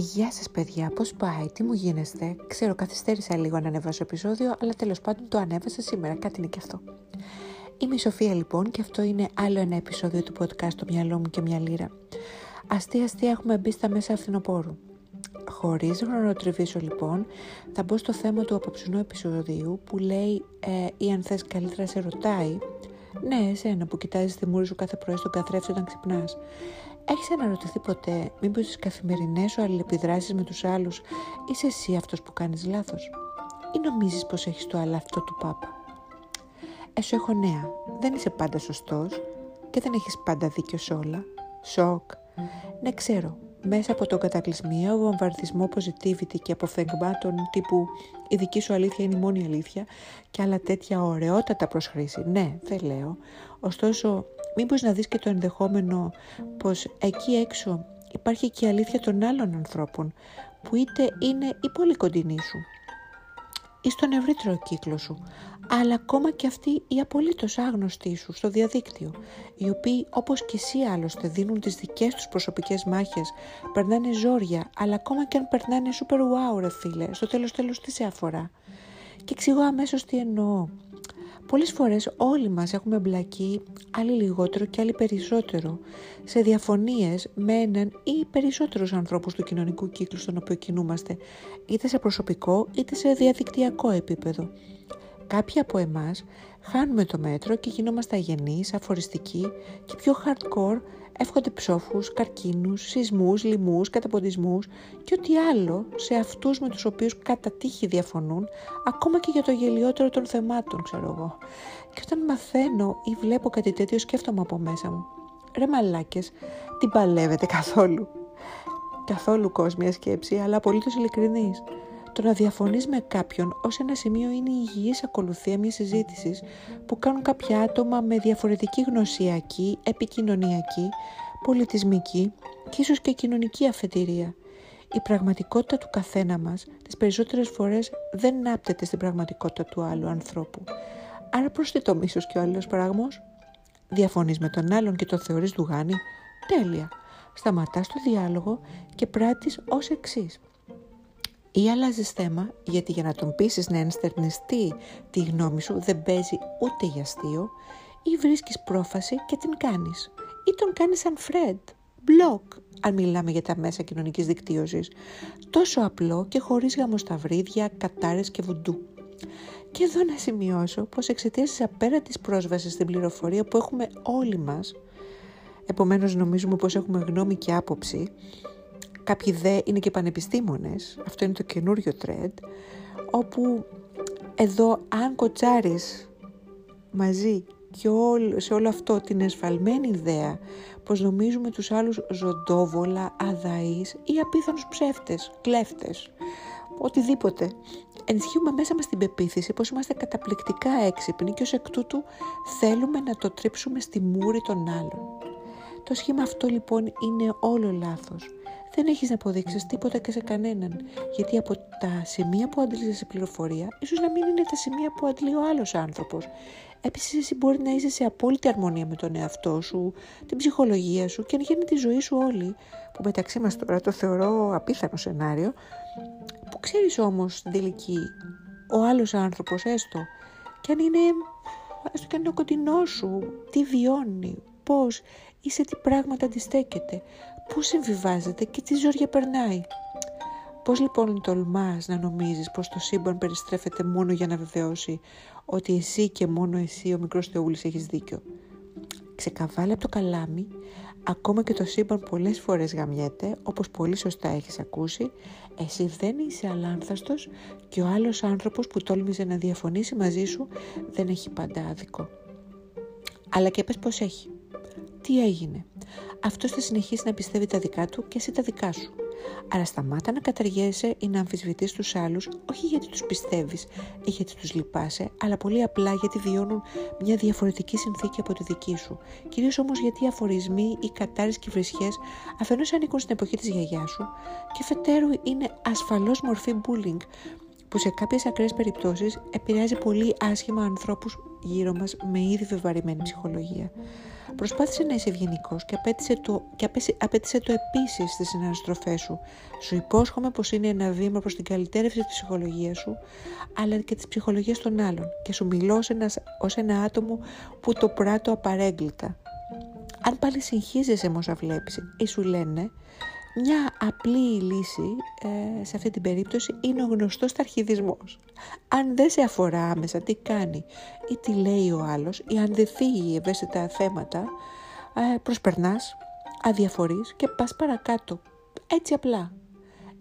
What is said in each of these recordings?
Γεια σας παιδιά, πώς πάει, τι μου γίνεστε; Ξέρω καθυστέρησα λίγο να ανεβάσω επεισόδιο, αλλά τέλος πάντων το ανέβασα σήμερα, κάτι είναι και αυτό. Είμαι η Σοφία λοιπόν και αυτό είναι άλλο ένα επεισόδιο του podcast «Το μυαλό μου και μια λίρα». Αστεία αστεία έχουμε μπει στα μέσα αυθινοπόρου. Χωρίς χρονοτριβήσω λοιπόν, θα μπω στο θέμα του απόψινού επεισοδίου που λέει ε, ή αν θες καλύτερα σε ρωτάει ναι, εσένα που κοιτάζεις τη μούρη σου κάθε πρωί στον καθρέφτη όταν ξυπνάς. Έχεις αναρωτηθεί ποτέ μήπως στις καθημερινές σου αλληλεπιδράσεις με τους άλλους είσαι εσύ αυτός που κάνεις λάθος, ή νομίζεις πως έχεις το αυτό του Πάπα; Έσου έχω νέα. Δεν είσαι πάντα σωστός και δεν έχεις πάντα δίκιο σε όλα. Σοκ. Ναι, ξέρω μέσα από τον κατακλυσμιαίο βομβαρδισμό positivity και αποφεγμάτων τύπου «Η δική σου αλήθεια είναι η μόνη αλήθεια» και άλλα τέτοια ωραιότατα προς χρήση. Ναι, δεν λέω. Ωστόσο, μήπως να δεις και το ενδεχόμενο πως εκεί έξω υπάρχει και η αλήθεια των άλλων ανθρώπων που είτε είναι η πολύ κοντινή σου ή στον ευρύτερο κύκλο σου, αλλά ακόμα και αυτοί οι απολύτως άγνωστοι σου στο διαδίκτυο, οι οποίοι όπως και εσύ άλλωστε δίνουν τις δικές τους προσωπικές μάχες, περνάνε ζόρια, αλλά ακόμα και αν περνάνε super wow ρε φίλε, στο τέλος τέλος τι σε αφορά. Και εξηγώ αμέσως τι εννοώ. Πολλές φορές όλοι μας έχουμε μπλακεί, άλλοι λιγότερο και άλλοι περισσότερο, σε διαφωνίες με έναν ή περισσότερους ανθρώπους του κοινωνικού κύκλου στον οποίο κινούμαστε, είτε σε προσωπικό είτε σε διαδικτυακό επίπεδο. Κάποιοι από εμάς χάνουμε το μέτρο και γινόμαστε αγενείς, αφοριστικοί και πιο hardcore εύχονται ψόφους, καρκίνους, σεισμούς, λοιμούς, καταποντισμούς και ό,τι άλλο σε αυτούς με τους οποίους κατά τύχη διαφωνούν, ακόμα και για το γελιότερο των θεμάτων, ξέρω εγώ. Και όταν μαθαίνω ή βλέπω κάτι τέτοιο σκέφτομαι από μέσα μου. Ρε μαλάκες, την παλεύετε καθόλου. Καθόλου κόσμια σκέψη, αλλά απολύτως ειλικρινής. Το να διαφωνείς με κάποιον ως ένα σημείο είναι η υγιής ακολουθία μιας συζήτησης που κάνουν κάποια άτομα με διαφορετική γνωσιακή, επικοινωνιακή, πολιτισμική και ίσως και κοινωνική αφετηρία. Η πραγματικότητα του καθένα μας τις περισσότερες φορές δεν νάπτεται στην πραγματικότητα του άλλου ανθρώπου. Άρα προς τι το μίσος και ο άλλος πράγμος; Διαφωνείς με τον άλλον και τον θεωρείς δουγάνι; Τέλεια. Σταματάς το διάλογο και πράττεις ως εξής ή αλλάζεις θέμα γιατί για να τον πείσεις να ενστερνιστεί τη γνώμη σου δεν παίζει ούτε για αστείο ή βρίσκεις πρόφαση και την κάνεις. Ή τον κάνεις σαν Fred, block αν μιλάμε για τα μέσα κοινωνικής δικτύωσης. Τόσο απλό και χωρίς γαμοσταυρίδια, κατάρες και βουντού. Και εδώ να σημειώσω πως εξαιτίας της απέρατης πρόσβασης στην πληροφορία που έχουμε όλοι μας, επομένως νομίζουμε πως έχουμε γνώμη και άποψη, Κάποιοι δε είναι και πανεπιστήμονες, αυτό είναι το καινούριο trend, όπου εδώ αν κοτσάρεις μαζί και σε όλο αυτό την εσφαλμένη ιδέα πως νομίζουμε τους άλλους ζωντόβολα, αδαείς ή απίθανους ψεύτες, κλέφτες, οτιδήποτε. Ενισχύουμε μέσα μας την πεποίθηση πως είμαστε καταπληκτικά έξυπνοι και ως εκ τούτου θέλουμε να το τρίψουμε στη μούρη των άλλων. Το σχήμα αυτό λοιπόν είναι όλο λάθος δεν έχεις να αποδείξεις τίποτα και σε κανέναν. Γιατί από τα σημεία που αντλείς η πληροφορία, ίσως να μην είναι τα σημεία που αντλεί ο άλλος άνθρωπος. Επίσης εσύ μπορεί να είσαι σε απόλυτη αρμονία με τον εαυτό σου, την ψυχολογία σου και αν γίνει τη ζωή σου όλη, που μεταξύ μας τώρα το θεωρώ απίθανο σενάριο, που ξέρεις όμως στην τελική ο άλλος άνθρωπος έστω, και αν είναι, έστω και αν είναι ο κοντινός σου, τι βιώνει, πώς ή σε τι πράγματα αντιστέκεται, πού συμβιβάζεται και τι ζόρια περνάει. Πώς λοιπόν τολμάς να νομίζεις πως το σύμπαν περιστρέφεται μόνο για να βεβαιώσει ότι εσύ και μόνο εσύ ο μικρός Θεούλης έχεις δίκιο. Ξεκαβάλει από το καλάμι, ακόμα και το σύμπαν πολλές φορές γαμιέται, όπως πολύ σωστά έχεις ακούσει, εσύ δεν είσαι αλάνθαστος και ο άλλος άνθρωπος που τόλμησε να διαφωνήσει μαζί σου δεν έχει πάντα άδικο. Αλλά και πες πως έχει. Τι έγινε. Αυτός θα συνεχίσει να πιστεύει τα δικά του και εσύ τα δικά σου. Άρα σταμάτα να καταργέσαι ή να αμφισβητείς τους άλλους, όχι γιατί τους πιστεύεις ή γιατί τους λυπάσαι, αλλά πολύ απλά γιατί βιώνουν μια διαφορετική συνθήκη από τη δική σου. Κυρίως όμως γιατί οι αφορισμοί, οι κατάρρες και οι βρισχές αφενός ανήκουν στην εποχή της γιαγιάς σου και φετέρου είναι ασφαλώς μορφή bullying που σε κάποιες ακραίες περιπτώσεις επηρεάζει πολύ άσχημα ανθρώπους γύρω μας με ήδη βεβαρημένη ψυχολογία. Προσπάθησε να είσαι ευγενικός και, απέτησε το, και απέτησε το επίσης στις συναναστροφές σου. Σου υπόσχομαι πως είναι ένα βήμα προς την καλυτέρευση της ψυχολογίας σου, αλλά και της ψυχολογίας των άλλων. Και σου μιλώ ως ένα άτομο που το πράττω απαρέγκλητα. Αν πάλι συγχύζεσαι με όσα βλέπεις ή σου λένε, μια απλή λύση ε, σε αυτή την περίπτωση είναι ο γνωστός ταρχιδισμός. Αν δεν σε αφορά άμεσα τι κάνει ή τι λέει ο άλλος ή αν δεν φύγει ευαίσθητα θέματα, ε, προσπερνάς, αδιαφορείς και πας παρακάτω. Έτσι απλά.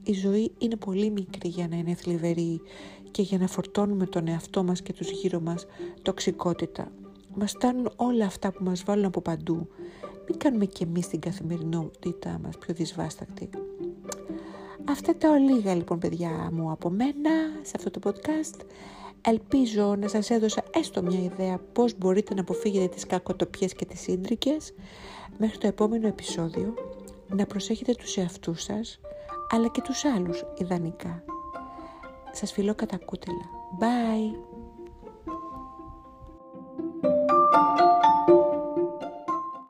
Η ζωή είναι πολύ μικρή για να είναι θλιβερή και για να φορτώνουμε τον εαυτό μας και τους γύρω μας τοξικότητα. Μας στάνουν όλα αυτά που μας βάλουν από παντού μην κάνουμε και εμείς την καθημερινότητά μας πιο δυσβάστακτη. Αυτά τα ολίγα λοιπόν παιδιά μου από μένα σε αυτό το podcast. Ελπίζω να σας έδωσα έστω μια ιδέα πώς μπορείτε να αποφύγετε τις κακοτοπιές και τις σύντρικες. Μέχρι το επόμενο επεισόδιο να προσέχετε τους εαυτούς σας αλλά και τους άλλους ιδανικά. Σας φιλώ κατά κούτελα. Bye!